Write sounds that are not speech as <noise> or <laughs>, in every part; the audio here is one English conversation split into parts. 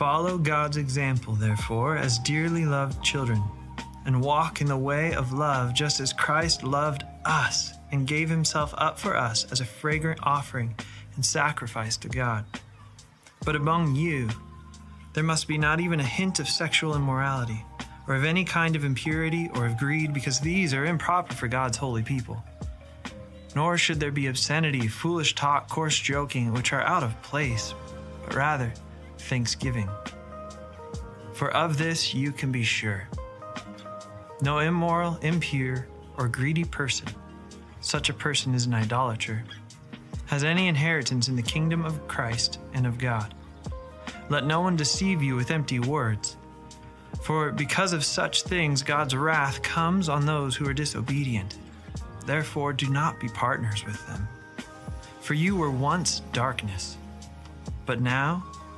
Follow God's example, therefore, as dearly loved children, and walk in the way of love just as Christ loved us and gave himself up for us as a fragrant offering and sacrifice to God. But among you, there must be not even a hint of sexual immorality, or of any kind of impurity or of greed, because these are improper for God's holy people. Nor should there be obscenity, foolish talk, coarse joking, which are out of place, but rather thanksgiving. For of this you can be sure. No immoral, impure, or greedy person, such a person is an idolater, has any inheritance in the kingdom of Christ and of God. Let no one deceive you with empty words. For because of such things, God's wrath comes on those who are disobedient. Therefore, do not be partners with them. For you were once darkness, but now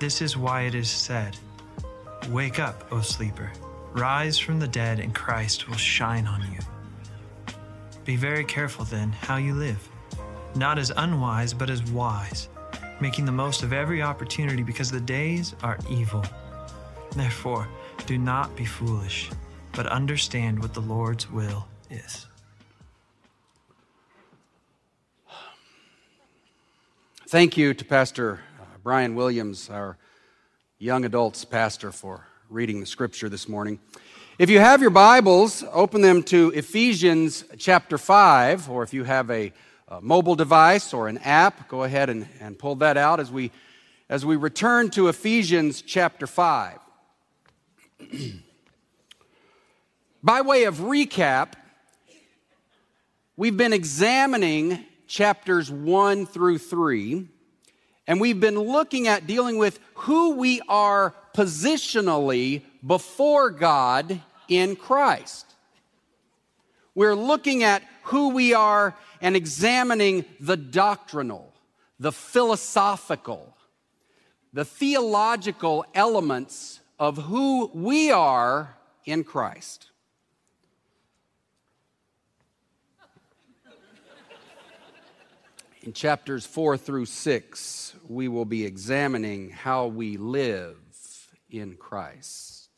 This is why it is said, Wake up, O sleeper, rise from the dead, and Christ will shine on you. Be very careful then how you live, not as unwise, but as wise, making the most of every opportunity because the days are evil. Therefore, do not be foolish but understand what the Lord's will is. Thank you to Pastor Brian Williams, our young adults pastor, for reading the scripture this morning. If you have your Bibles, open them to Ephesians chapter 5, or if you have a, a mobile device or an app, go ahead and, and pull that out as we, as we return to Ephesians chapter 5. <clears throat> By way of recap, we've been examining chapters 1 through 3, and we've been looking at dealing with who we are positionally before God in Christ. We're looking at who we are and examining the doctrinal, the philosophical, the theological elements of who we are in Christ. In chapters four through six, we will be examining how we live in Christ.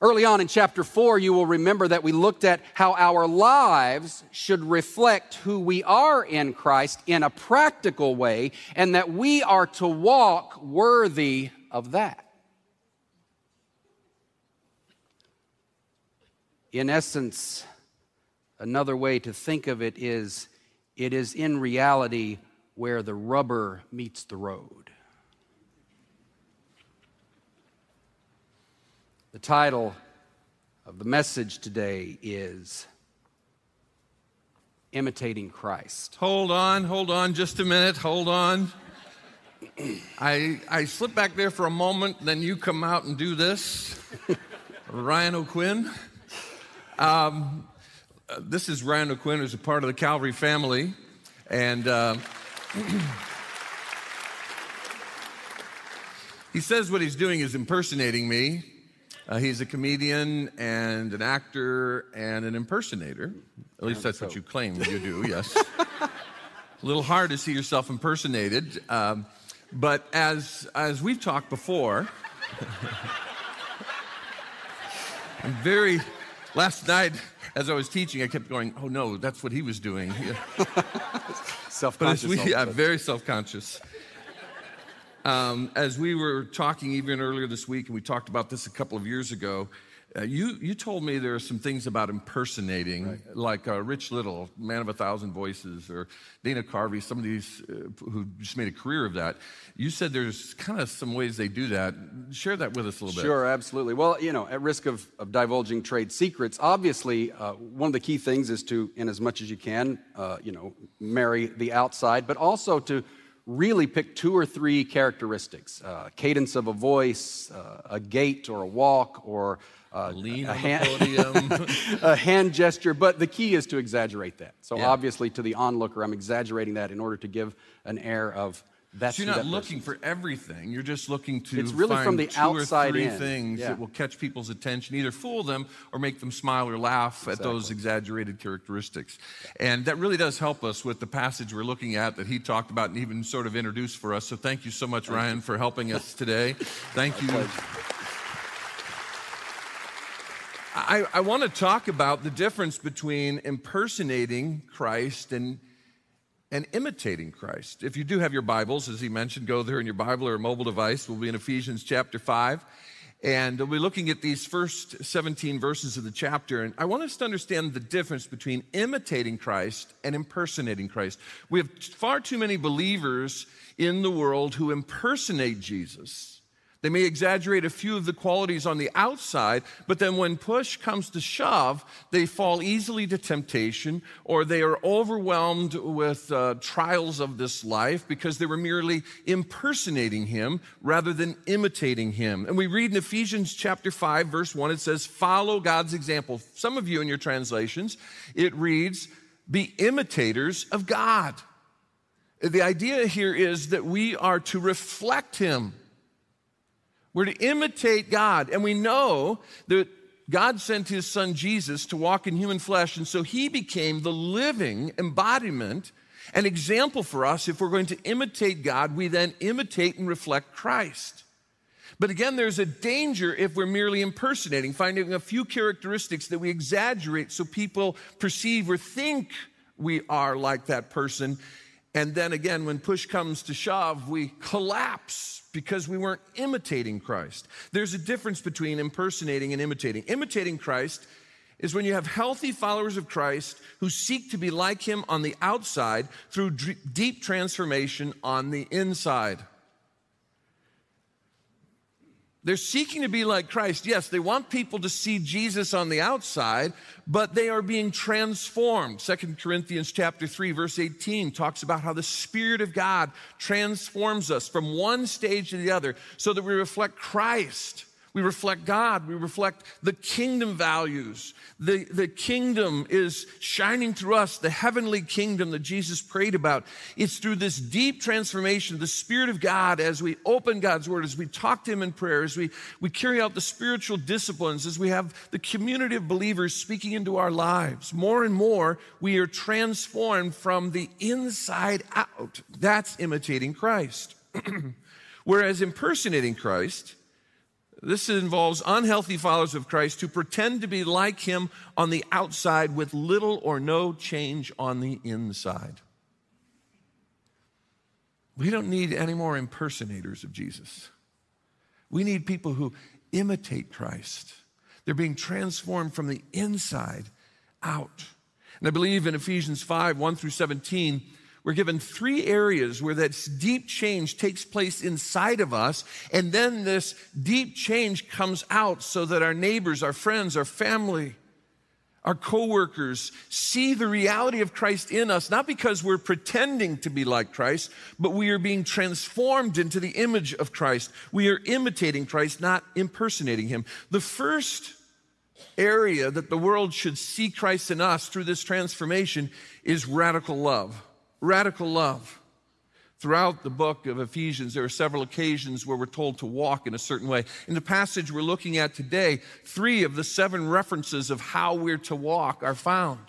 Early on in chapter four, you will remember that we looked at how our lives should reflect who we are in Christ in a practical way, and that we are to walk worthy of that. In essence, another way to think of it is it is in reality where the rubber meets the road. The title of the message today is Imitating Christ. Hold on, hold on just a minute, hold on. I, I slip back there for a moment, then you come out and do this. <laughs> Ryan O'Quinn. Um, uh, this is Ryan O'Quinn, who's a part of the Calvary family. And uh, <clears throat> he says what he's doing is impersonating me. Uh, he's a comedian and an actor and an impersonator. At least that's what you claim you do, <laughs> yes. a little hard to see yourself impersonated. Um, but as, as we've talked before, <laughs> I'm very, last night, as I was teaching, I kept going, oh no, that's what he was doing. <laughs> self-conscious. We, yeah, very self-conscious. Um, as we were talking even earlier this week, and we talked about this a couple of years ago, uh, you, you told me there are some things about impersonating, right. like uh, Rich Little, Man of a Thousand Voices, or Dana Carvey, some of these uh, who just made a career of that. You said there's kind of some ways they do that. Share that with us a little bit. Sure, absolutely. Well, you know, at risk of, of divulging trade secrets, obviously, uh, one of the key things is to, in as much as you can, uh, you know, marry the outside, but also to really pick two or three characteristics uh, cadence of a voice, uh, a gait or a walk, or uh, Lean a, hand, <laughs> a hand gesture. But the key is to exaggerate that. So, Yeah. obviously, to the onlooker, I'm exaggerating that in order to give an air of that's So you're not that looking for everything. You're just looking to It's really find from the outside three in. things Yeah. that will catch people's attention, either fool them or make them smile or laugh at those exaggerated characteristics. And that really does help us with the passage we're looking at that he talked about and even sort of introduced for us. So thank you so much, Ryan, for helping us today. <laughs> Thank you. I, I want to talk about the difference between impersonating Christ and, and imitating Christ. If you do have your Bibles, as he mentioned, go there in your Bible or a mobile device. We'll be in Ephesians chapter 5. And we'll be looking at these first 17 verses of the chapter. And I want us to understand the difference between imitating Christ and impersonating Christ. We have far too many believers in the world who impersonate Jesus. They may exaggerate a few of the qualities on the outside, but then when push comes to shove, they fall easily to temptation or they are overwhelmed with uh, trials of this life because they were merely impersonating him rather than imitating him. And we read in Ephesians chapter 5, verse 1, it says, Follow God's example. Some of you in your translations, it reads, Be imitators of God. The idea here is that we are to reflect him. We're to imitate God. And we know that God sent his son Jesus to walk in human flesh. And so he became the living embodiment and example for us. If we're going to imitate God, we then imitate and reflect Christ. But again, there's a danger if we're merely impersonating, finding a few characteristics that we exaggerate so people perceive or think we are like that person. And then again, when push comes to shove, we collapse because we weren't imitating Christ. There's a difference between impersonating and imitating. Imitating Christ is when you have healthy followers of Christ who seek to be like him on the outside through deep transformation on the inside. They're seeking to be like Christ. Yes, they want people to see Jesus on the outside, but they are being transformed. Second Corinthians chapter 3 verse 18 talks about how the spirit of God transforms us from one stage to the other so that we reflect Christ. We reflect God. We reflect the kingdom values. The, the kingdom is shining through us, the heavenly kingdom that Jesus prayed about. It's through this deep transformation the Spirit of God as we open God's Word, as we talk to Him in prayer, as we, we carry out the spiritual disciplines, as we have the community of believers speaking into our lives. More and more, we are transformed from the inside out. That's imitating Christ. <clears throat> Whereas impersonating Christ, this involves unhealthy followers of Christ who pretend to be like him on the outside with little or no change on the inside. We don't need any more impersonators of Jesus. We need people who imitate Christ. They're being transformed from the inside out. And I believe in Ephesians 5 1 through 17, we're given three areas where that deep change takes place inside of us, and then this deep change comes out so that our neighbors, our friends, our family, our coworkers see the reality of Christ in us, not because we're pretending to be like Christ, but we are being transformed into the image of Christ. We are imitating Christ, not impersonating him. The first area that the world should see Christ in us through this transformation is radical love radical love. Throughout the book of Ephesians, there are several occasions where we're told to walk in a certain way. In the passage we're looking at today, three of the seven references of how we're to walk are found.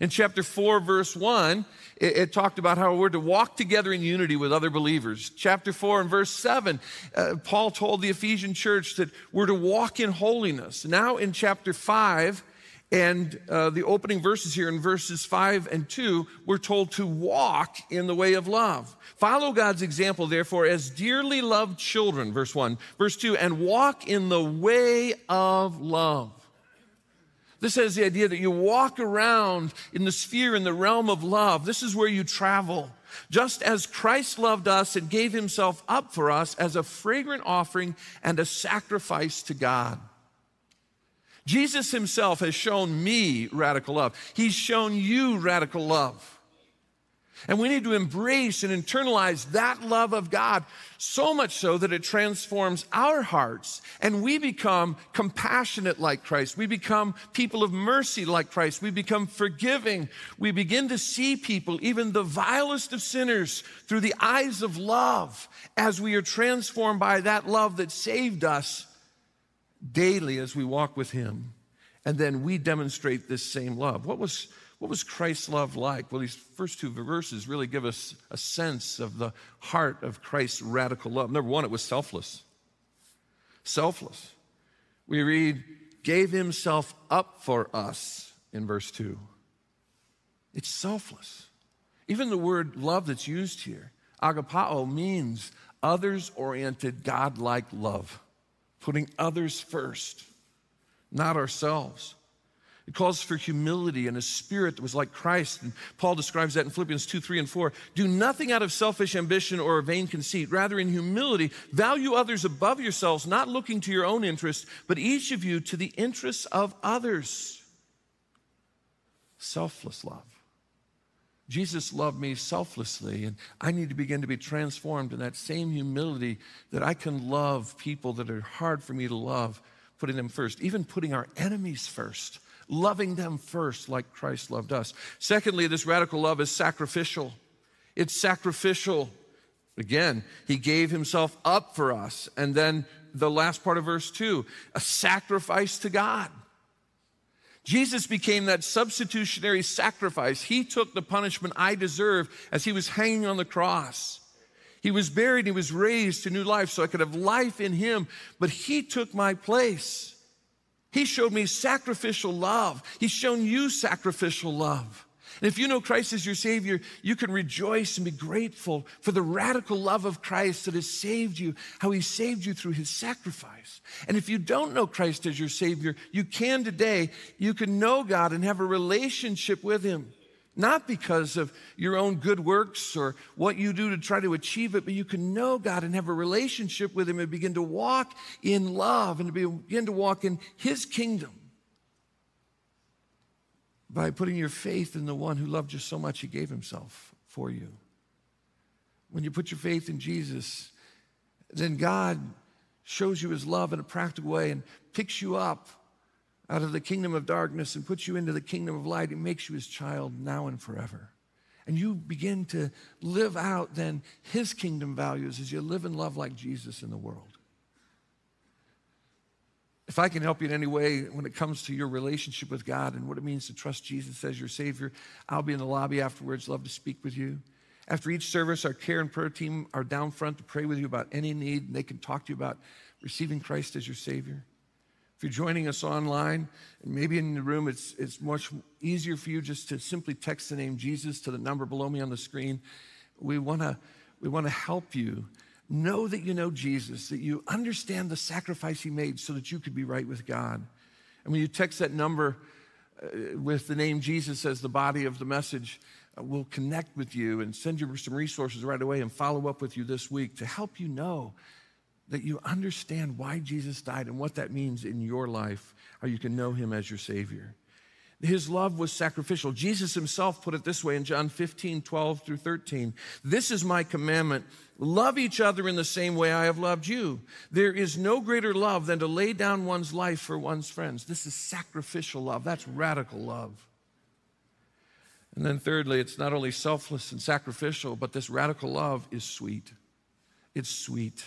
In chapter 4, verse 1, it, it talked about how we're to walk together in unity with other believers. Chapter 4 and verse 7, uh, Paul told the Ephesian church that we're to walk in holiness. Now in chapter 5, and uh, the opening verses here in verses 5 and 2, we're told to walk in the way of love. Follow God's example, therefore, as dearly loved children, verse 1. Verse 2, and walk in the way of love. This has the idea that you walk around in the sphere, in the realm of love. This is where you travel. Just as Christ loved us and gave himself up for us as a fragrant offering and a sacrifice to God. Jesus himself has shown me radical love. He's shown you radical love. And we need to embrace and internalize that love of God so much so that it transforms our hearts and we become compassionate like Christ. We become people of mercy like Christ. We become forgiving. We begin to see people, even the vilest of sinners, through the eyes of love as we are transformed by that love that saved us daily as we walk with Him. And then we demonstrate this same love. What was what was Christ's love like? Well, these first two verses really give us a sense of the heart of Christ's radical love. Number one, it was selfless. Selfless. We read, gave himself up for us in verse 2. It's selfless. Even the word love that's used here, agapao, means others oriented, God like love, putting others first, not ourselves. It calls for humility and a spirit that was like Christ. And Paul describes that in Philippians 2, 3, and 4. Do nothing out of selfish ambition or vain conceit. Rather, in humility, value others above yourselves, not looking to your own interest, but each of you to the interests of others. Selfless love. Jesus loved me selflessly, and I need to begin to be transformed in that same humility that I can love people that are hard for me to love, putting them first, even putting our enemies first loving them first like Christ loved us. Secondly, this radical love is sacrificial. It's sacrificial. Again, he gave himself up for us. And then the last part of verse 2 a sacrifice to God. Jesus became that substitutionary sacrifice. He took the punishment I deserve as he was hanging on the cross. He was buried, he was raised to new life so I could have life in him, but he took my place. He showed me sacrificial love. He's shown you sacrificial love. And if you know Christ as your Savior, you can rejoice and be grateful for the radical love of Christ that has saved you, how He saved you through His sacrifice. And if you don't know Christ as your Savior, you can today. You can know God and have a relationship with Him. Not because of your own good works or what you do to try to achieve it, but you can know God and have a relationship with Him and begin to walk in love and to begin to walk in His kingdom by putting your faith in the one who loved you so much He gave Himself for you. When you put your faith in Jesus, then God shows you His love in a practical way and picks you up out of the kingdom of darkness and puts you into the kingdom of light. He makes you his child now and forever. And you begin to live out then his kingdom values as you live and love like Jesus in the world. If I can help you in any way when it comes to your relationship with God and what it means to trust Jesus as your Savior, I'll be in the lobby afterwards. Love to speak with you. After each service, our care and prayer team are down front to pray with you about any need, and they can talk to you about receiving Christ as your Savior. If you're joining us online, and maybe in the room, it's, it's much easier for you just to simply text the name Jesus to the number below me on the screen. We want to we want to help you know that you know Jesus, that you understand the sacrifice he made so that you could be right with God. And when you text that number uh, with the name Jesus as the body of the message, uh, we'll connect with you and send you some resources right away and follow up with you this week to help you know that you understand why Jesus died and what that means in your life, how you can know him as your Savior. His love was sacrificial. Jesus himself put it this way in John 15, 12 through 13. This is my commandment. Love each other in the same way I have loved you. There is no greater love than to lay down one's life for one's friends. This is sacrificial love. That's radical love. And then, thirdly, it's not only selfless and sacrificial, but this radical love is sweet. It's sweet.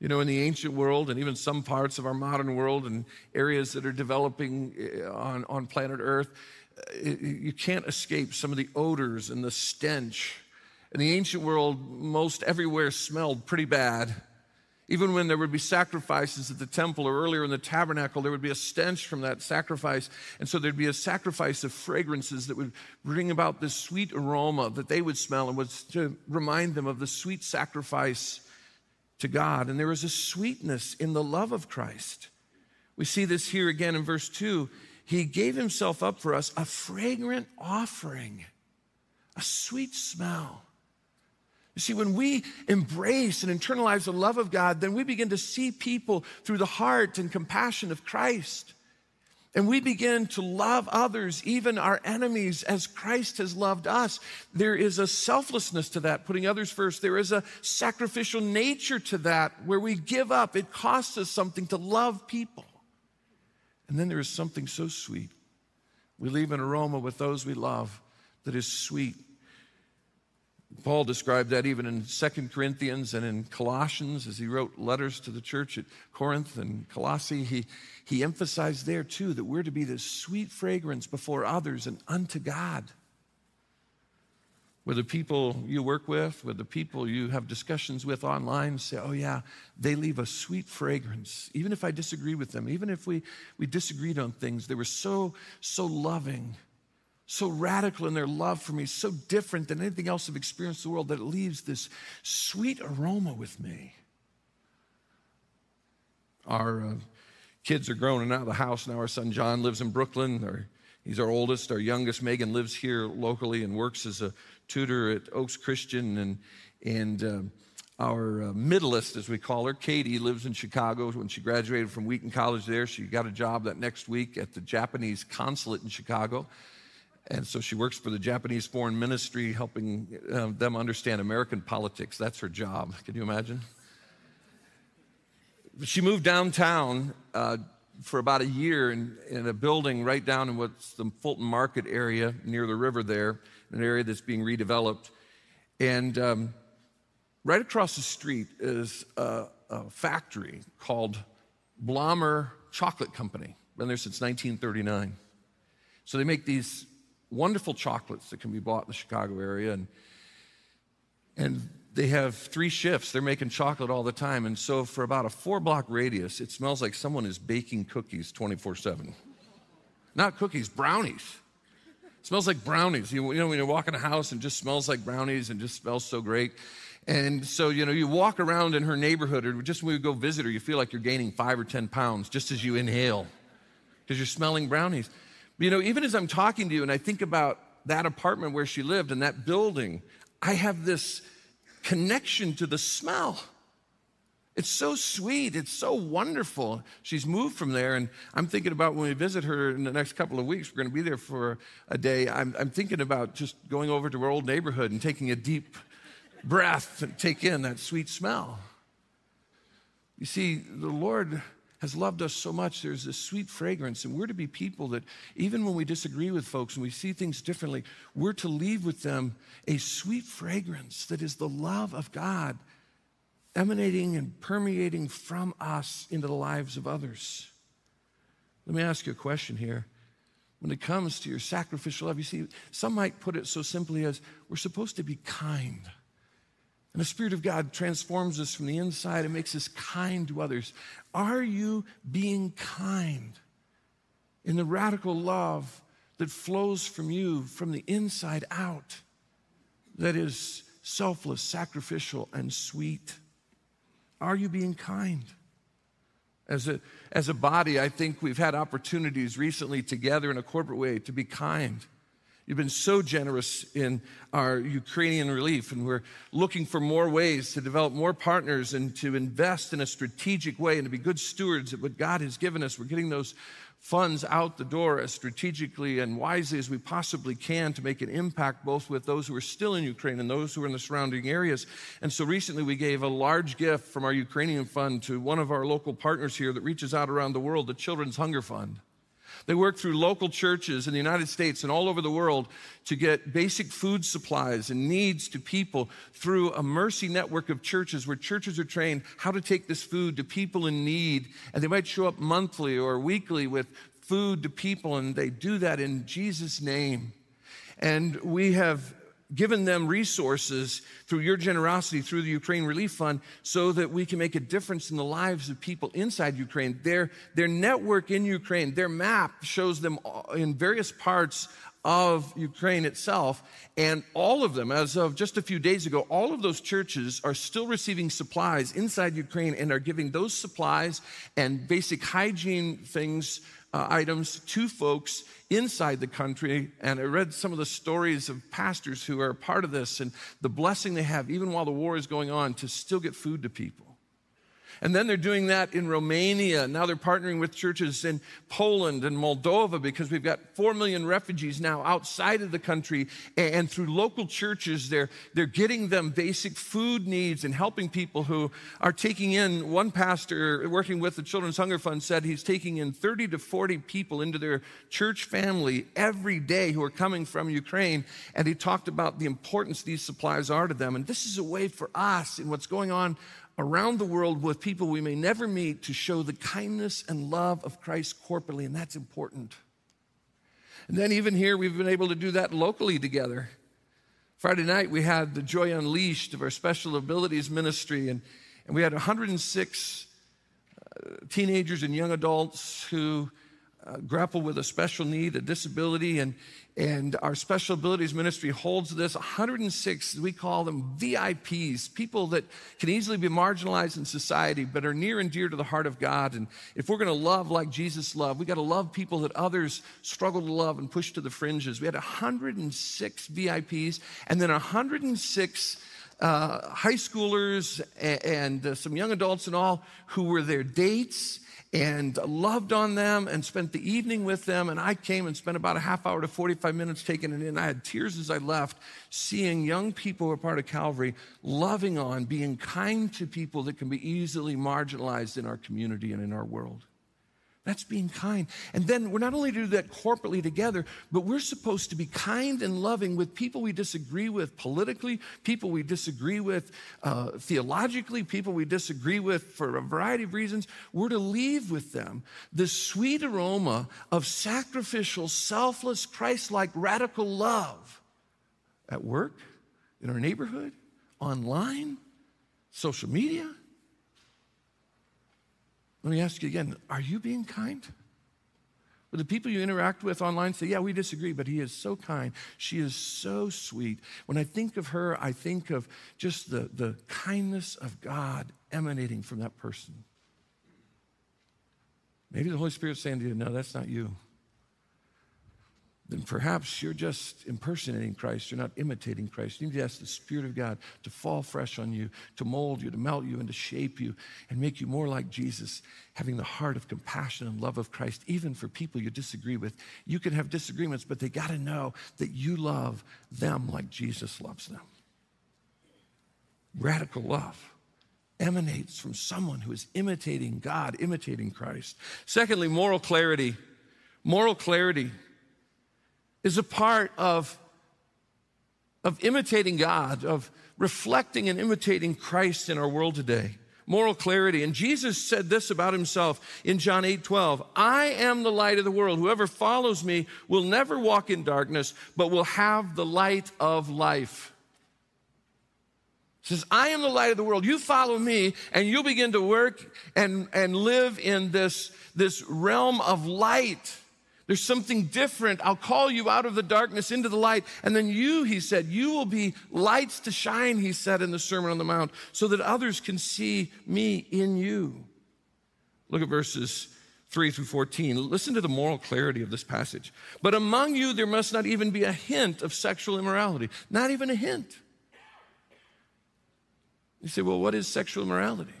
You know, in the ancient world and even some parts of our modern world and areas that are developing eh, on, on planet Earth, eh, you can't escape some of the odors and the stench. In the ancient world, most everywhere smelled pretty bad. Even when there would be sacrifices at the temple or earlier in the tabernacle, there would be a stench from that sacrifice. And so there'd be a sacrifice of fragrances that would bring about this sweet aroma that they would smell and was to remind them of the sweet sacrifice to God. And there is a sweetness in the love of Christ. We see this here again in verse 2. He gave himself up for us, a fragrant offering, a sweet smell. You see, when we embrace and internalize the love of God, then we begin to see people through the heart and compassion of Christ. And we begin to love others, even our enemies, as Christ has loved us. There is a selflessness to that, putting others first. There is a sacrificial nature to that, where we give up. It costs us something to love people. And then there is something so sweet. We leave an aroma with those we love that is sweet. Paul described that even in 2 Corinthians and in Colossians as he wrote letters to the church at Corinth and Colossae. He, he emphasized there too that we're to be this sweet fragrance before others and unto God. With the people you work with, with the people you have discussions with online, say, oh yeah, they leave a sweet fragrance. Even if I disagree with them, even if we, we disagreed on things, they were so, so loving, so radical in their love for me, so different than anything else I've experienced in the world that it leaves this sweet aroma with me. Our uh, kids are grown and out of the house now. Our son John lives in Brooklyn. Our, he's our oldest. Our youngest, Megan, lives here locally and works as a tutor at Oaks Christian, and and um, our uh, middleist, as we call her, Katie, lives in Chicago. When she graduated from Wheaton College there, she got a job that next week at the Japanese consulate in Chicago. And so she works for the Japanese Foreign Ministry, helping uh, them understand American politics. That's her job. Can you imagine? She moved downtown uh, for about a year in, in, a building right down in what's the Fulton Market area near the river there an area that's being redeveloped. And um, right across the street is a, a factory called Blommer Chocolate Company. Been there since 1939. So they make these wonderful chocolates that can be bought in the Chicago area. And, and they have three shifts. They're making chocolate all the time. And so, for about a four block radius, it smells like someone is baking cookies 24 7. Not cookies, brownies. It smells like brownies. You, you know, when you walk in a house and just smells like brownies and just smells so great. And so, you know, you walk around in her neighborhood, or just when we go visit her, you feel like you're gaining five or 10 pounds just as you inhale because you're smelling brownies. You know, even as I'm talking to you and I think about that apartment where she lived and that building, I have this connection to the smell. It's so sweet. It's so wonderful. She's moved from there, and I'm thinking about when we visit her in the next couple of weeks. We're going to be there for a day. I'm, I'm thinking about just going over to our old neighborhood and taking a deep breath and take in that sweet smell. You see, the Lord has loved us so much. There's this sweet fragrance, and we're to be people that, even when we disagree with folks and we see things differently, we're to leave with them a sweet fragrance that is the love of God emanating and permeating from us into the lives of others. Let me ask you a question here. When it comes to your sacrificial love, you see, some might put it so simply as we're supposed to be kind. And the Spirit of God transforms us from the inside and makes us kind to others. Are you being kind in the radical love that flows from you from the inside out, that is selfless, sacrificial, and sweet? Are you being kind? As a, as a body, I think we've had opportunities recently together in a corporate way to be kind. You've been so generous in our Ukrainian relief, and we're looking for more ways to develop more partners and to invest in a strategic way and to be good stewards of what God has given us. We're getting those funds out the door as strategically and wisely as we possibly can to make an impact both with those who are still in Ukraine and those who are in the surrounding areas. And so recently we gave a large gift from our Ukrainian fund to one of our local partners here that reaches out around the world, the Children's Hunger Fund. They work through local churches in the United States and all over the world to get basic food supplies and needs to people through a mercy network of churches where churches are trained how to take this food to people in need. And they might show up monthly or weekly with food to people, and they do that in Jesus' name. And we have given them resources through your generosity through the Ukraine Relief Fund so that we can make a difference in the lives of people inside Ukraine. Their, their network in Ukraine, their map shows them in various parts of Ukraine itself. And all of them, as of just a few days ago, all of those churches are still receiving supplies inside Ukraine and are giving those supplies and basic hygiene things uh, items to folks inside the country. And I read some of the stories of pastors who are part of this and the blessing they have, even while the war is going on, to still get food to people. And then they're doing that in Romania. Now they're partnering with churches in Poland and Moldova because we've got 4 million refugees now outside of the country. And through local churches, they're, they're getting them basic food needs and helping people who are taking in. One pastor working with the Children's Hunger Fund said he's taking in 30 to 40 people into their church family every day who are coming from Ukraine. And he talked about the importance these supplies are to them. And this is a way for us in what's going on around the world with people we may never meet to show the kindness and love of Christ corporately, and that's important. And then, even here, we've been able to do that locally together. Friday night, we had the Joy Unleashed of our Special Abilities Ministry, and, and we had 106 uh, teenagers and young adults who uh, grapple with a special need, a disability, and, and our special abilities ministry holds this 106, we call them VIPs, people that can easily be marginalized in society but are near and dear to the heart of God. And if we're going to love like Jesus loved, we got to love people that others struggle to love and push to the fringes. We had 106 VIPs and then 106 uh, high schoolers and, and uh, some young adults and all who were their dates and loved on them and spent the evening with them. And I came and spent about a half hour to 45 minutes taking it in. I had tears as I left, seeing young people who are part of Calvary loving on, being kind to people that can be easily marginalized in our community and in our world. That's being kind. And then we're not only to do that corporately together, but we're supposed to be kind and loving with people we disagree with politically, people we disagree with uh, theologically, people we disagree with for a variety of reasons. We're to leave with them the sweet aroma of sacrificial, selfless, Christ like, radical love at work, in our neighborhood, online, social media. Let me ask you again are you being kind? Will the people you interact with online say, Yeah, we disagree, but he is so kind. She is so sweet. When I think of her, I think of just the, the kindness of God emanating from that person. Maybe the Holy Spirit's saying to you, No, that's not you then perhaps you're just impersonating Christ. You're not imitating Christ. You need to ask the Spirit of God to fall fresh on you, to mold you, to melt you, and to shape you and make you more like Jesus, having the heart of compassion and love of Christ, even for people you disagree with. You can have disagreements, but they got to know that you love them like Jesus loves them. Radical love emanates from someone who is imitating God, imitating Christ. Secondly, moral clarity. Moral clarity is a part of, of imitating God, of reflecting and imitating Christ in our world today. Moral clarity. And Jesus said this about himself in John 8 12 I am the light of the world. Whoever follows me will never walk in darkness, but will have the light of life. He says, I am the light of the world. You follow me, and you'll begin to work and, and live in this, this realm of light. There's something different. I'll call you out of the darkness into the light. And then you, he said, you will be lights to shine, he said in the Sermon on the Mount, so that others can see me in you. Look at verses 3 through 14. Listen to the moral clarity of this passage. But among you, there must not even be a hint of sexual immorality. Not even a hint. You say, well, what is sexual immorality?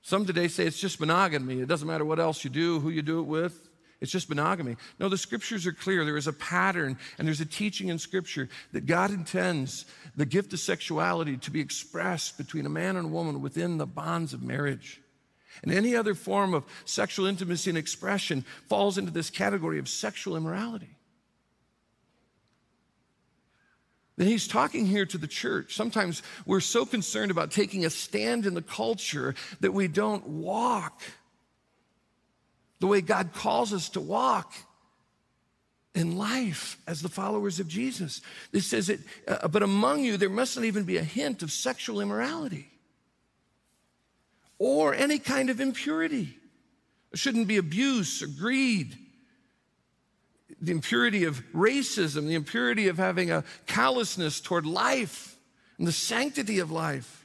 Some today say it's just monogamy. It doesn't matter what else you do, who you do it with. It's just monogamy. No, the scriptures are clear. There is a pattern and there's a teaching in scripture that God intends the gift of sexuality to be expressed between a man and a woman within the bonds of marriage. And any other form of sexual intimacy and expression falls into this category of sexual immorality. Then he's talking here to the church. Sometimes we're so concerned about taking a stand in the culture that we don't walk the way God calls us to walk in life as the followers of Jesus. This says it, uh, but among you there mustn't even be a hint of sexual immorality or any kind of impurity. There shouldn't be abuse or greed. The impurity of racism, the impurity of having a callousness toward life and the sanctity of life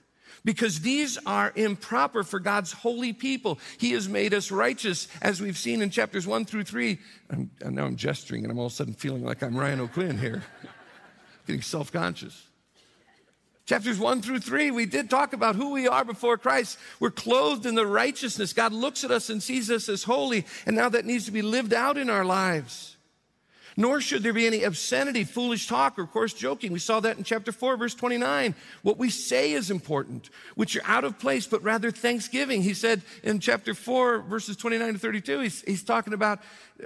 because these are improper for God's holy people. He has made us righteous, as we've seen in chapters one through three. I'm, now I'm gesturing and I'm all of a sudden feeling like I'm Ryan O'Quinn here, <laughs> getting self conscious. Chapters one through three, we did talk about who we are before Christ. We're clothed in the righteousness. God looks at us and sees us as holy, and now that needs to be lived out in our lives. Nor should there be any obscenity, foolish talk, or coarse joking. We saw that in chapter 4, verse 29. What we say is important, which are out of place, but rather thanksgiving. He said in chapter 4, verses 29 to 32, he's, he's talking about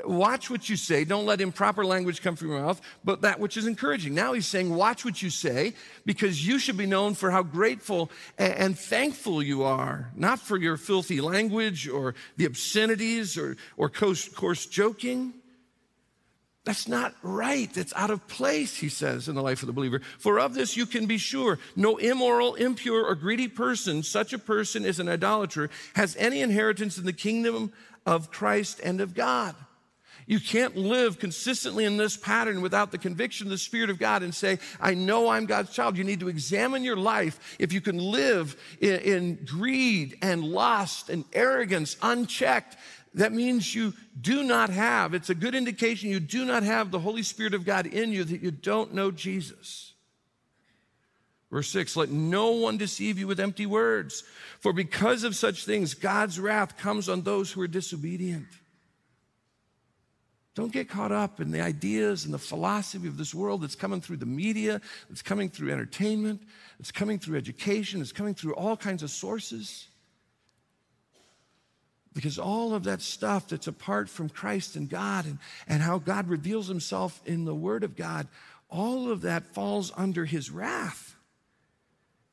watch what you say. Don't let improper language come from your mouth, but that which is encouraging. Now he's saying, watch what you say, because you should be known for how grateful and, and thankful you are, not for your filthy language or the obscenities or, or coarse, coarse joking. That's not right. That's out of place, he says, in the life of the believer. For of this you can be sure no immoral, impure, or greedy person, such a person is an idolater, has any inheritance in the kingdom of Christ and of God. You can't live consistently in this pattern without the conviction of the Spirit of God and say, I know I'm God's child. You need to examine your life. If you can live in, in greed and lust and arrogance unchecked, that means you do not have, it's a good indication you do not have the Holy Spirit of God in you, that you don't know Jesus. Verse 6 Let no one deceive you with empty words, for because of such things, God's wrath comes on those who are disobedient. Don't get caught up in the ideas and the philosophy of this world that's coming through the media, that's coming through entertainment, it's coming through education, it's coming through all kinds of sources. Because all of that stuff that's apart from Christ and God and, and how God reveals himself in the Word of God, all of that falls under his wrath.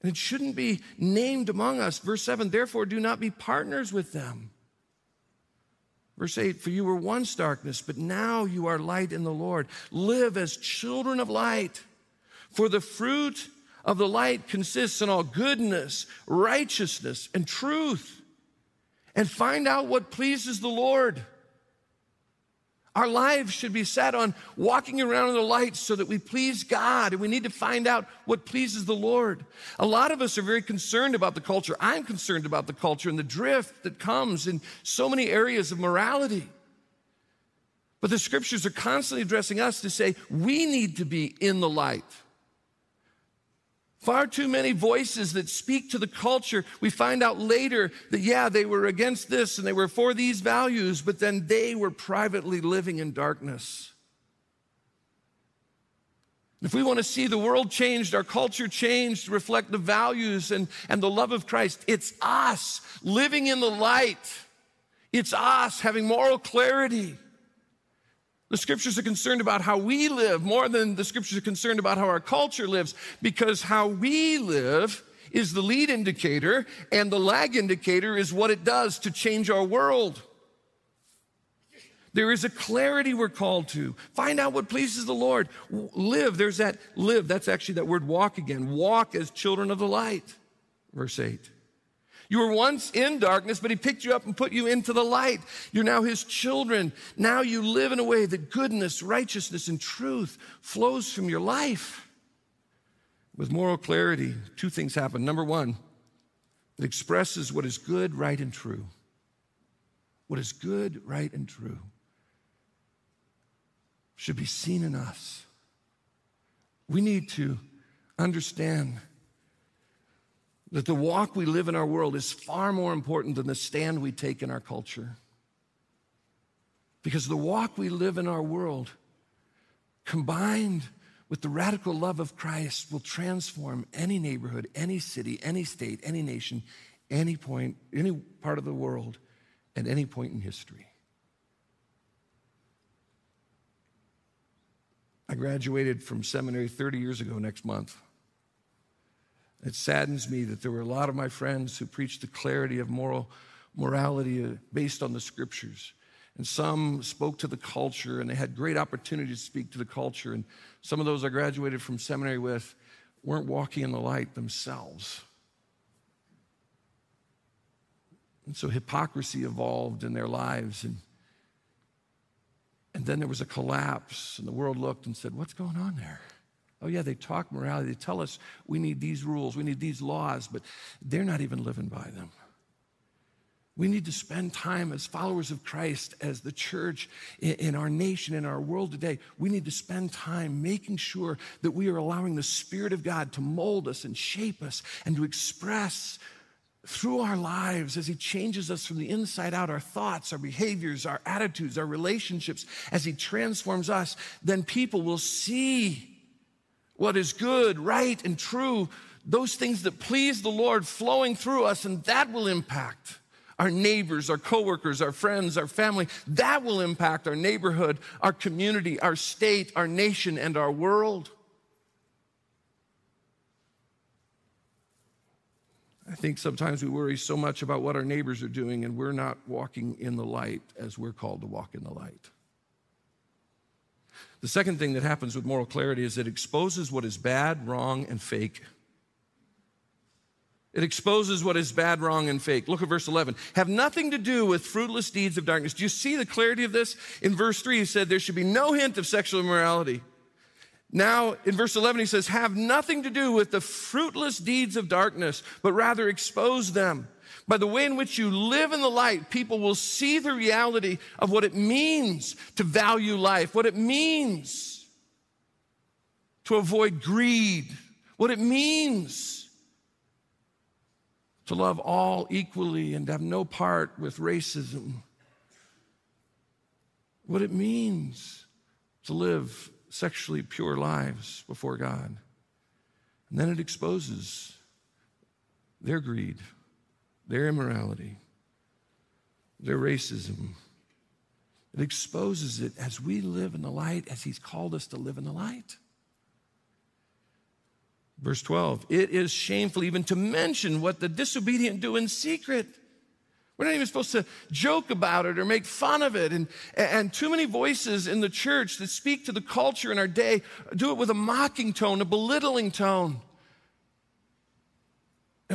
And it shouldn't be named among us. Verse 7 Therefore, do not be partners with them. Verse 8 For you were once darkness, but now you are light in the Lord. Live as children of light. For the fruit of the light consists in all goodness, righteousness, and truth and find out what pleases the Lord. Our lives should be set on walking around in the light so that we please God, and we need to find out what pleases the Lord. A lot of us are very concerned about the culture. I'm concerned about the culture and the drift that comes in so many areas of morality. But the scriptures are constantly addressing us to say we need to be in the light. Far too many voices that speak to the culture. We find out later that, yeah, they were against this and they were for these values, but then they were privately living in darkness. If we want to see the world changed, our culture changed reflect the values and, and the love of Christ, it's us living in the light. It's us having moral clarity. The scriptures are concerned about how we live more than the scriptures are concerned about how our culture lives, because how we live is the lead indicator, and the lag indicator is what it does to change our world. There is a clarity we're called to. Find out what pleases the Lord. Live, there's that live. That's actually that word walk again. Walk as children of the light. Verse 8. You were once in darkness, but he picked you up and put you into the light. You're now his children. Now you live in a way that goodness, righteousness, and truth flows from your life. With moral clarity, two things happen. Number one, it expresses what is good, right, and true. What is good, right, and true should be seen in us. We need to understand that the walk we live in our world is far more important than the stand we take in our culture. Because the walk we live in our world, combined with the radical love of Christ, will transform any neighborhood, any city, any state, any nation, any point, any part of the world, at any point in history. I graduated from seminary 30 years ago next month. It saddens me that there were a lot of my friends who preached the clarity of moral morality uh, based on the scriptures. And some spoke to the culture and they had great opportunity to speak to the culture. And some of those I graduated from seminary with weren't walking in the light themselves. And so hypocrisy evolved in their lives. And, and then there was a collapse, and the world looked and said, What's going on there? Oh, yeah, they talk morality. They tell us we need these rules, we need these laws, but they're not even living by them. We need to spend time as followers of Christ, as the church in our nation, in our world today. We need to spend time making sure that we are allowing the Spirit of God to mold us and shape us and to express through our lives as He changes us from the inside out, our thoughts, our behaviors, our attitudes, our relationships, as He transforms us, then people will see what is good, right, and true, those things that please the Lord flowing through us, and that will impact our neighbors, our coworkers, our friends, our family. That will impact our neighborhood, our community, our state, our nation, and our world. I think sometimes we worry so much about what our neighbors are doing, and we're not walking in the light as we're called to walk in the light. The second thing that happens with moral clarity is it exposes what is bad, wrong, and fake. It exposes what is bad, wrong, and fake. Look at verse 11. Have nothing to do with fruitless deeds of darkness. Do you see the clarity of this? In verse 3, he said there should be no hint of sexual immorality. Now, in verse 11, he says, Have nothing to do with the fruitless deeds of darkness, but rather expose them. By the way in which you live in the light, people will see the reality of what it means to value life, what it means to avoid greed, what it means to love all equally and have no part with racism. What it means to live sexually pure lives before God. And then it exposes their greed, their immorality, their racism. It exposes it as we live in the light, as He's called us to live in the light. Verse 12, it is shameful even to mention what the disobedient do in secret. We're not even supposed to joke about it or make fun of it. And, and too many voices in the church that speak to the culture in our day do it with a mocking tone, a belittling tone.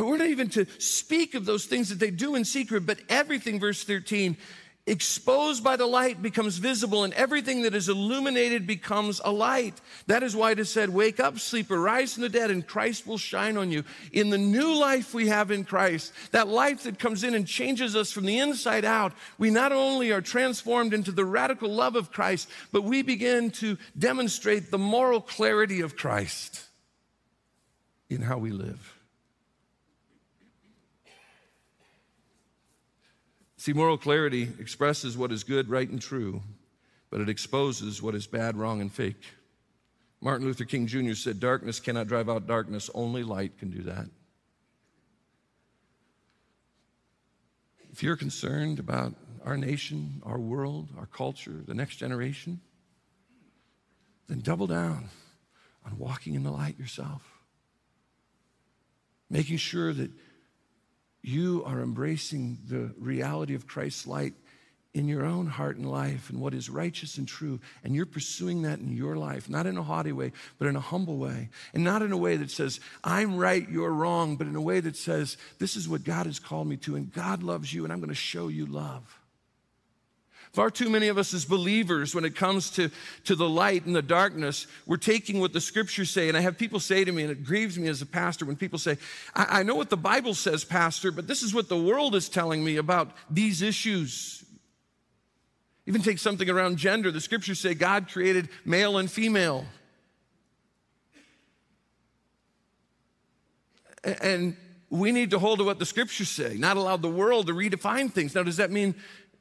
We're not even to speak of those things that they do in secret, but everything, verse 13, exposed by the light becomes visible and everything that is illuminated becomes a light. That is why it is said, Wake up, sleeper, rise from the dead, and Christ will shine on you. In the new life we have in Christ, that life that comes in and changes us from the inside out, we not only are transformed into the radical love of Christ, but we begin to demonstrate the moral clarity of Christ in how we live. See, moral clarity expresses what is good, right, and true, but it exposes what is bad, wrong, and fake. Martin Luther King Jr. said, Darkness cannot drive out darkness, only light can do that. If you're concerned about our nation, our world, our culture, the next generation, then double down on walking in the light yourself. Making sure that you are embracing the reality of Christ's light in your own heart and life and what is righteous and true. And you're pursuing that in your life, not in a haughty way, but in a humble way. And not in a way that says, I'm right, you're wrong, but in a way that says, this is what God has called me to, and God loves you, and I'm going to show you love. Far too many of us as believers, when it comes to, to the light and the darkness, we're taking what the scriptures say. And I have people say to me, and it grieves me as a pastor when people say, I, I know what the Bible says, Pastor, but this is what the world is telling me about these issues. Even take something around gender. The scriptures say God created male and female. And we need to hold to what the scriptures say, not allow the world to redefine things. Now, does that mean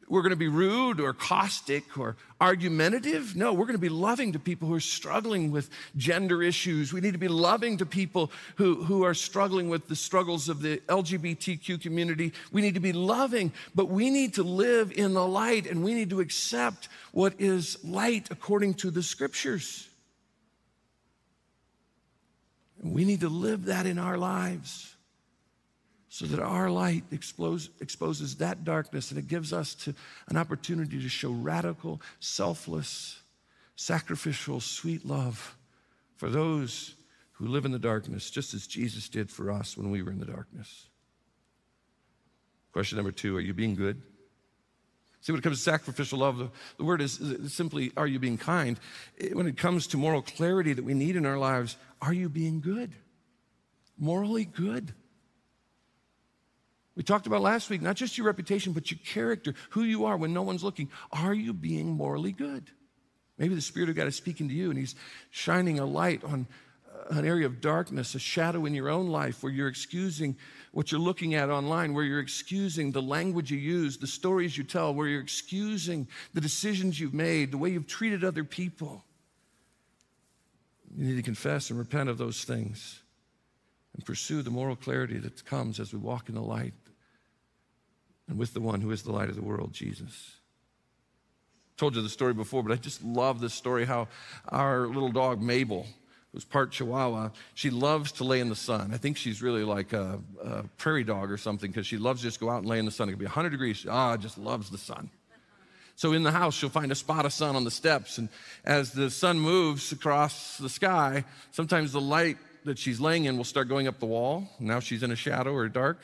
we're going to be rude or caustic or argumentative. No, we're going to be loving to people who are struggling with gender issues. We need to be loving to people who, who are struggling with the struggles of the LGBTQ community. We need to be loving, but we need to live in the light and we need to accept what is light according to the scriptures. We need to live that in our lives so that our light expose, exposes that darkness and it gives us to, an opportunity to show radical, selfless, sacrificial, sweet love for those who live in the darkness, just as Jesus did for us when we were in the darkness. Question number two Are you being good? See, when it comes to sacrificial love, the, the word is simply, Are you being kind? When it comes to moral clarity that we need in our lives, are you being good? Morally good? We talked about last week, not just your reputation, but your character, who you are when no one's looking. Are you being morally good? Maybe the Spirit of God is speaking to you and He's shining a light on uh, an area of darkness, a shadow in your own life where you're excusing what you're looking at online, where you're excusing the language you use, the stories you tell, where you're excusing the decisions you've made, the way you've treated other people. You need to confess and repent of those things and pursue the moral clarity that comes as we walk in the light and with the one who is the light of the world, Jesus. Told you the story before, but I just love this story how our little dog Mabel who's part Chihuahua, she loves to lay in the sun. I think she's really like a, a prairie dog or something because she loves to just go out and lay in the sun. It could be 100 degrees. Ah, just loves the sun. So in the house, she'll find a spot of sun on the steps. And as the sun moves across the sky, sometimes the light that she's laying in will start going up the wall. Now she's in a shadow or dark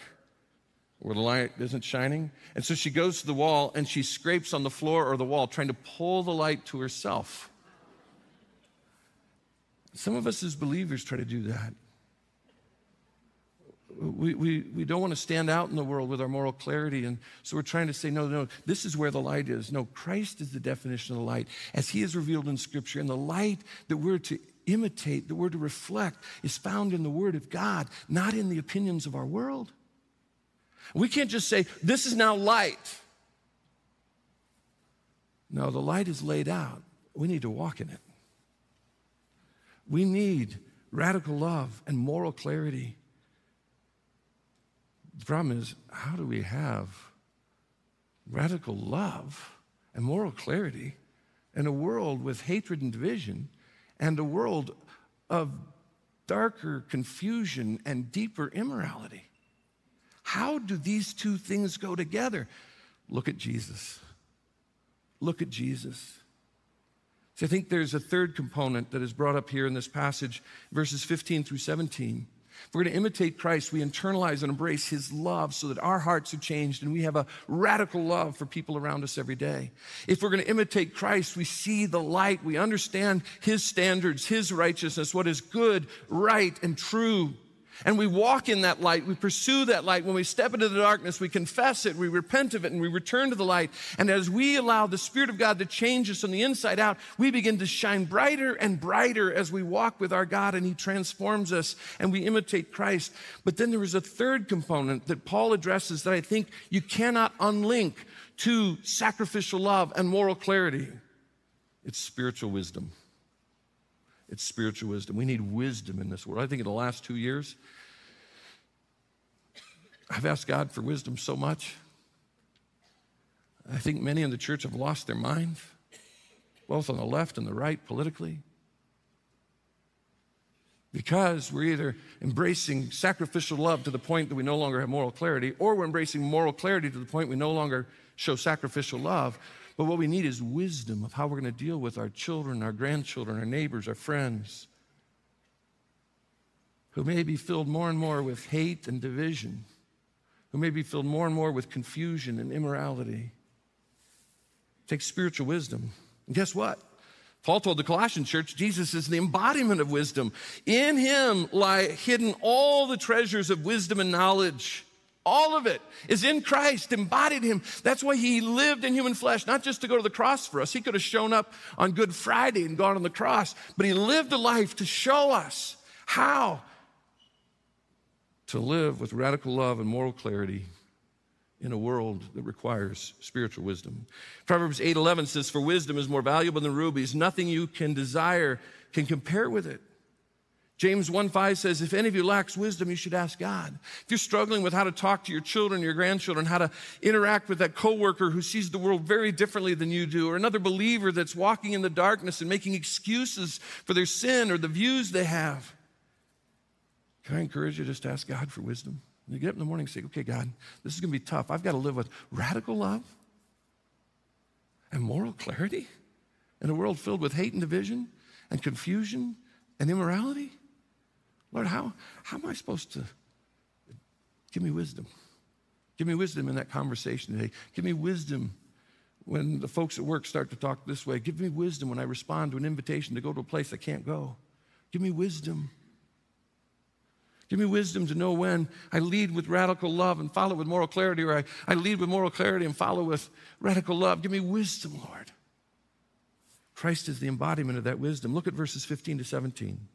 where the light isn't shining. And so she goes to the wall and she scrapes on the floor or the wall, trying to pull the light to herself. Some of us as believers try to do that. We, we, we don't want to stand out in the world with our moral clarity. And so we're trying to say, no, no, this is where the light is. No, Christ is the definition of the light as he is revealed in Scripture. And the light that we're to imitate, that we're to reflect, is found in the Word of God, not in the opinions of our world. We can't just say, this is now light. No, the light is laid out. We need to walk in it. We need radical love and moral clarity. The problem is, how do we have radical love and moral clarity in a world with hatred and division and a world of darker confusion and deeper immorality? How do these two things go together? Look at Jesus. Look at Jesus. So I think there's a third component that is brought up here in this passage, verses 15 through 17. If we're going to imitate Christ, we internalize and embrace his love so that our hearts are changed and we have a radical love for people around us every day. If we're going to imitate Christ, we see the light, we understand his standards, his righteousness, what is good, right, and true. And we walk in that light. We pursue that light. When we step into the darkness, we confess it, we repent of it, and we return to the light. And as we allow the Spirit of God to change us from the inside out, we begin to shine brighter and brighter as we walk with our God, and He transforms us and we imitate Christ. But then there is a third component that Paul addresses that I think you cannot unlink to sacrificial love and moral clarity it's spiritual wisdom. It's spiritual wisdom. We need wisdom in this world. I think in the last two years, I've asked God for wisdom so much. I think many in the church have lost their minds, both on the left and the right politically. Because we're either embracing sacrificial love to the point that we no longer have moral clarity, or we're embracing moral clarity to the point we no longer show sacrificial love. But what we need is wisdom of how we're going to deal with our children, our grandchildren, our neighbors, our friends, who may be filled more and more with hate and division, who may be filled more and more with confusion and immorality. Take spiritual wisdom. And guess what? Paul told the Colossian church Jesus is the embodiment of wisdom. In him lie hidden all the treasures of wisdom and knowledge. All of it is in Christ, embodied Him. That's why He lived in human flesh, not just to go to the cross for us. He could have shown up on Good Friday and gone on the cross, but He lived a life to show us how to live with radical love and moral clarity in a world that requires spiritual wisdom. Proverbs 8:11 says for wisdom is more valuable than rubies nothing you can desire can compare with it. James 1 5 says, If any of you lacks wisdom, you should ask God. If you're struggling with how to talk to your children, your grandchildren, how to interact with that coworker who sees the world very differently than you do, or another believer that's walking in the darkness and making excuses for their sin or the views they have, can I encourage you just to ask God for wisdom? You get up in the morning and say, Okay, God, this is going to be tough. I've got to live with radical love and moral clarity in a world filled with hate and division and confusion and immorality. Lord, how, how am I supposed to? Give me wisdom. Give me wisdom in that conversation today. Give me wisdom when the folks at work start to talk this way. Give me wisdom when I respond to an invitation to go to a place I can't go. Give me wisdom. Give me wisdom to know when I lead with radical love and follow with moral clarity, or I, I lead with moral clarity and follow with radical love. Give me wisdom, Lord. Christ is the embodiment of that wisdom. Look at verses 15 to 17.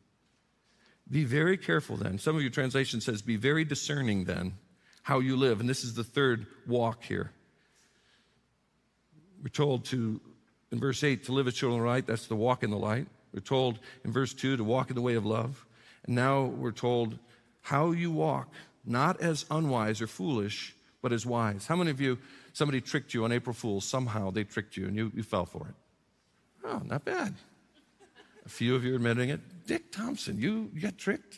Be very careful then. Some of your translation says, Be very discerning then how you live. And this is the third walk here. We're told to, in verse 8, to live as children of light. That's the walk in the light. We're told in verse 2 to walk in the way of love. And now we're told how you walk, not as unwise or foolish, but as wise. How many of you, somebody tricked you on April Fool's? Somehow they tricked you and you, you fell for it. Oh, not bad. A few of you are admitting it. Dick Thompson, you, you got tricked?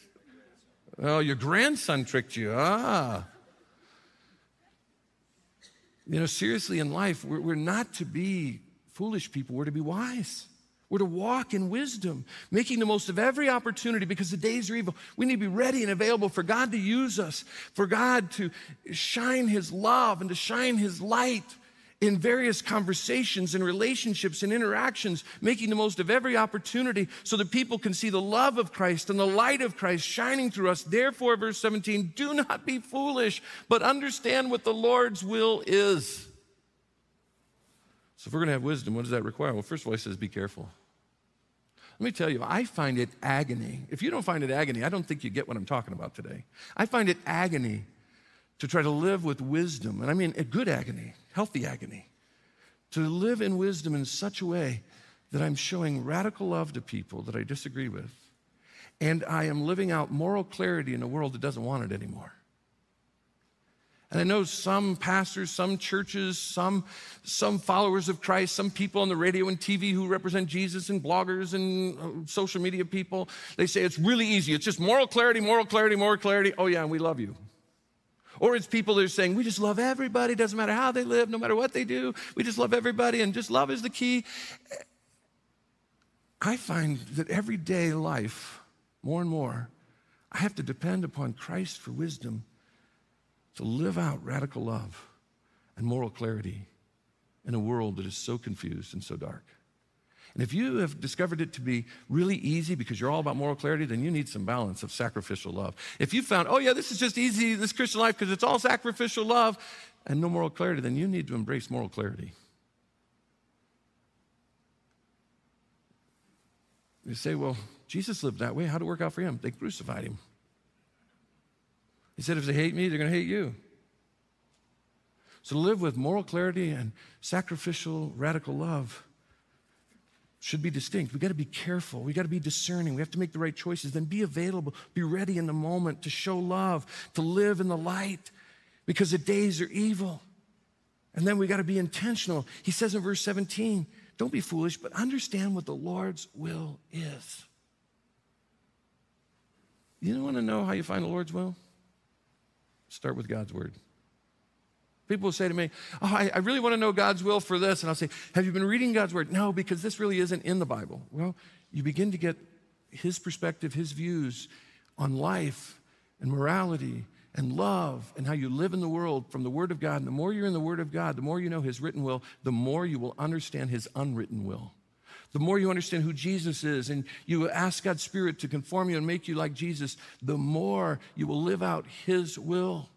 Oh, your grandson tricked you. Ah. You know, seriously, in life, we're, we're not to be foolish people, we're to be wise. We're to walk in wisdom, making the most of every opportunity because the days are evil. We need to be ready and available for God to use us, for God to shine His love and to shine His light in various conversations and relationships and interactions, making the most of every opportunity so that people can see the love of Christ and the light of Christ shining through us. Therefore, verse 17, do not be foolish, but understand what the Lord's will is. So, if we're going to have wisdom, what does that require? Well, first of all, he says, be careful. Let me tell you, I find it agony. If you don't find it agony, I don't think you get what I'm talking about today. I find it agony to try to live with wisdom, and I mean a good agony, healthy agony, to live in wisdom in such a way that I'm showing radical love to people that I disagree with, and I am living out moral clarity in a world that doesn't want it anymore. And I know some pastors, some churches, some, some followers of Christ, some people on the radio and TV who represent Jesus and bloggers and uh, social media people, they say it's really easy. It's just moral clarity, moral clarity, moral clarity. Oh, yeah, and we love you. Or it's people that are saying, we just love everybody, doesn't matter how they live, no matter what they do, we just love everybody, and just love is the key. I find that everyday life, more and more, I have to depend upon Christ for wisdom to live out radical love and moral clarity in a world that is so confused and so dark. And if you have discovered it to be really easy because you're all about moral clarity, then you need some balance of sacrificial love. If you found, oh, yeah, this is just easy, this Christian life, because it's all sacrificial love and no moral clarity, then you need to embrace moral clarity. You say, well, Jesus lived that way. How'd it work out for him? They crucified him. He said, if they hate me, they're going to hate you. So to live with moral clarity and sacrificial, radical love should be distinct. We got to be careful. We got to be discerning. We have to make the right choices. Then be available, be ready in the moment to show love, to live in the light because the days are evil. And then we got to be intentional. He says in verse 17, don't be foolish, but understand what the Lord's will is. You don't want to know how you find the Lord's will? Start with God's word. People will say to me, Oh, I, I, really want to know God's will for this. And I'll say, Have you been reading God's word? No, because this really isn't in the Bible. Well, you begin to get his perspective, his views on life and morality and love and how you live in the world from the Word of God. And the more you're in the Word of God, the more you know His written will, the more you will understand His unwritten will. The more you understand who Jesus is and you ask God's Spirit to conform you and make you like Jesus, the more you will live out His will.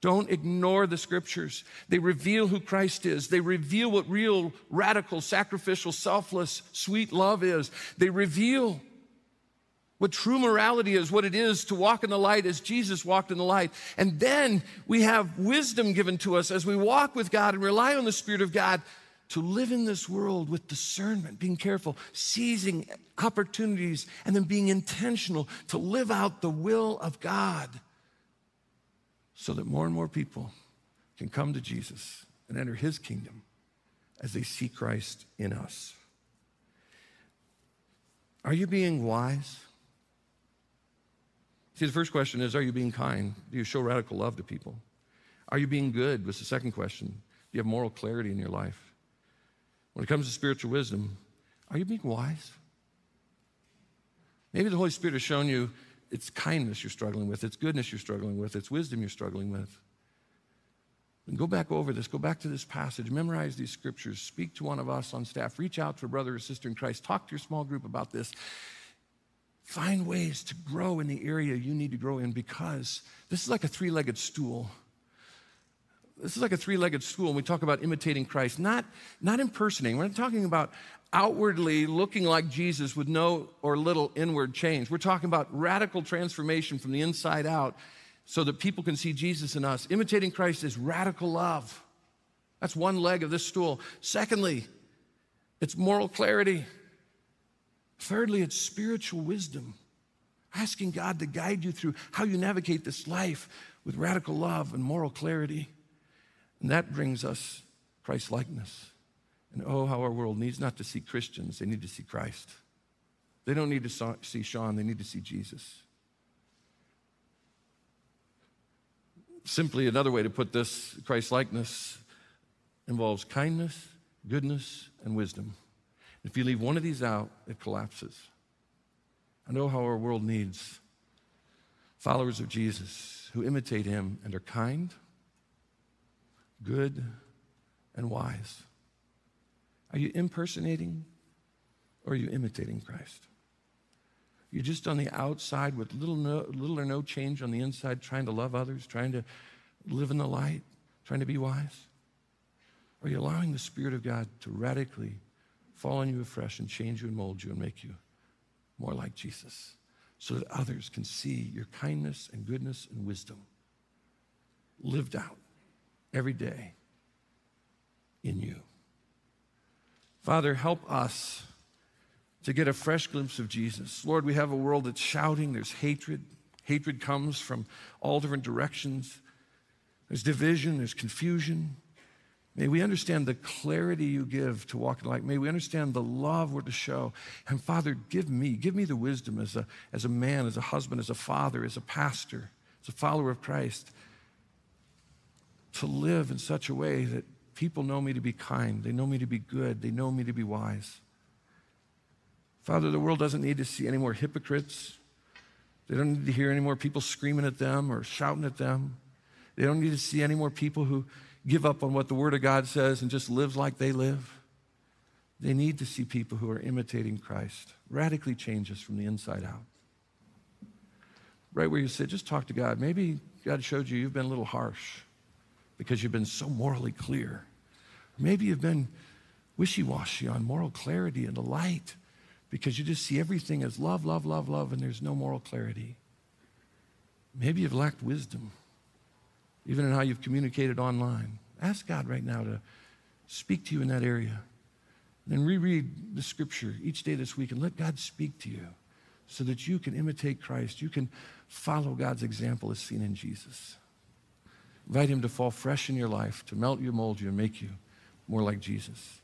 Don't ignore the scriptures. They reveal who Christ is. They reveal what real, radical, sacrificial, selfless, sweet love is. They reveal what true morality is, what it is to walk in the light as Jesus walked in the light. And then we have wisdom given to us as we walk with God and rely on the Spirit of God to live in this world with discernment, being careful, seizing opportunities, and then being intentional to live out the will of God so that more and more people can come to Jesus and enter his kingdom as they see Christ in us. Are you being wise? See, the first question is Are you being kind? Do you show radical love to people? Are you being good? Was the second question. Do you have moral clarity in your life? When it comes to spiritual wisdom, are you being wise? Maybe the Holy Spirit has shown you it's kindness you're struggling with, it's goodness you're struggling with, it's wisdom you're struggling with. And go back over this, go back to this passage, memorize these scriptures, speak to one of us on staff, reach out to a brother or sister in Christ, talk to your small group about this. Find ways to grow in the area you need to grow in because this is like a three legged stool. This is like a three legged stool, and we talk about imitating Christ, not, not impersonating. We're not talking about outwardly looking like Jesus with no or little inward change. We're talking about radical transformation from the inside out so that people can see Jesus in us. Imitating Christ is radical love. That's one leg of this stool. Secondly, it's moral clarity. Thirdly, it's spiritual wisdom. Asking God to guide you through how you navigate this life with radical love and moral clarity. And that brings us Christ likeness. And oh, how our world needs not to see Christians, they need to see Christ. They don't need to see Sean, they need to see Jesus. Simply another way to put this Christ likeness involves kindness, goodness, and wisdom. If you leave one of these out, it collapses. I know how our world needs followers of Jesus who imitate him and are kind, good, and wise. Are you impersonating or are you imitating Christ? You're just on the outside with little, no, little or no change on the inside, trying to love others, trying to live in the light, trying to be wise? Are you allowing the Spirit of God to radically fall on you afresh and change you and mold you and make you more like Jesus so that others can see your kindness and goodness and wisdom lived out every day in you? Father, help us to get a fresh glimpse of Jesus. Lord, we have a world that's shouting, there's hatred. Hatred comes from all different directions. There's division, there's confusion. May we understand the clarity you give to walk in light. May we understand the love we're to show. And Father, give me, give me the wisdom as a, as a man, as a husband, as a father, as a pastor, as a follower of Christ, to live in such a way that people know me to be kind, they know me to be good, they know me to be wise. Father, the world doesn't need to see any more hypocrites. They don't need to hear any more people screaming at them or shouting at them. They don't need to see any more people who give up on what the Word of God says and just live like they live. They need to see people who are imitating Christ, radically change us from the inside out. Right where you sit, just talk to God. Maybe God showed you you've been a little harsh because you've been so morally clear. Maybe you've been wishy washy on moral clarity and the light because you just see everything as love, love, love, love, and there's no moral clarity. Maybe you've lacked wisdom even in how you've communicated online. Ask God right now to speak to you in that area. Then reread the scripture each day this week and let God speak to you so that you can imitate Christ. You can follow God's example as seen in Jesus. Invite Him to fall fresh in your life, to melt you, mold you, and make you more like Jesus.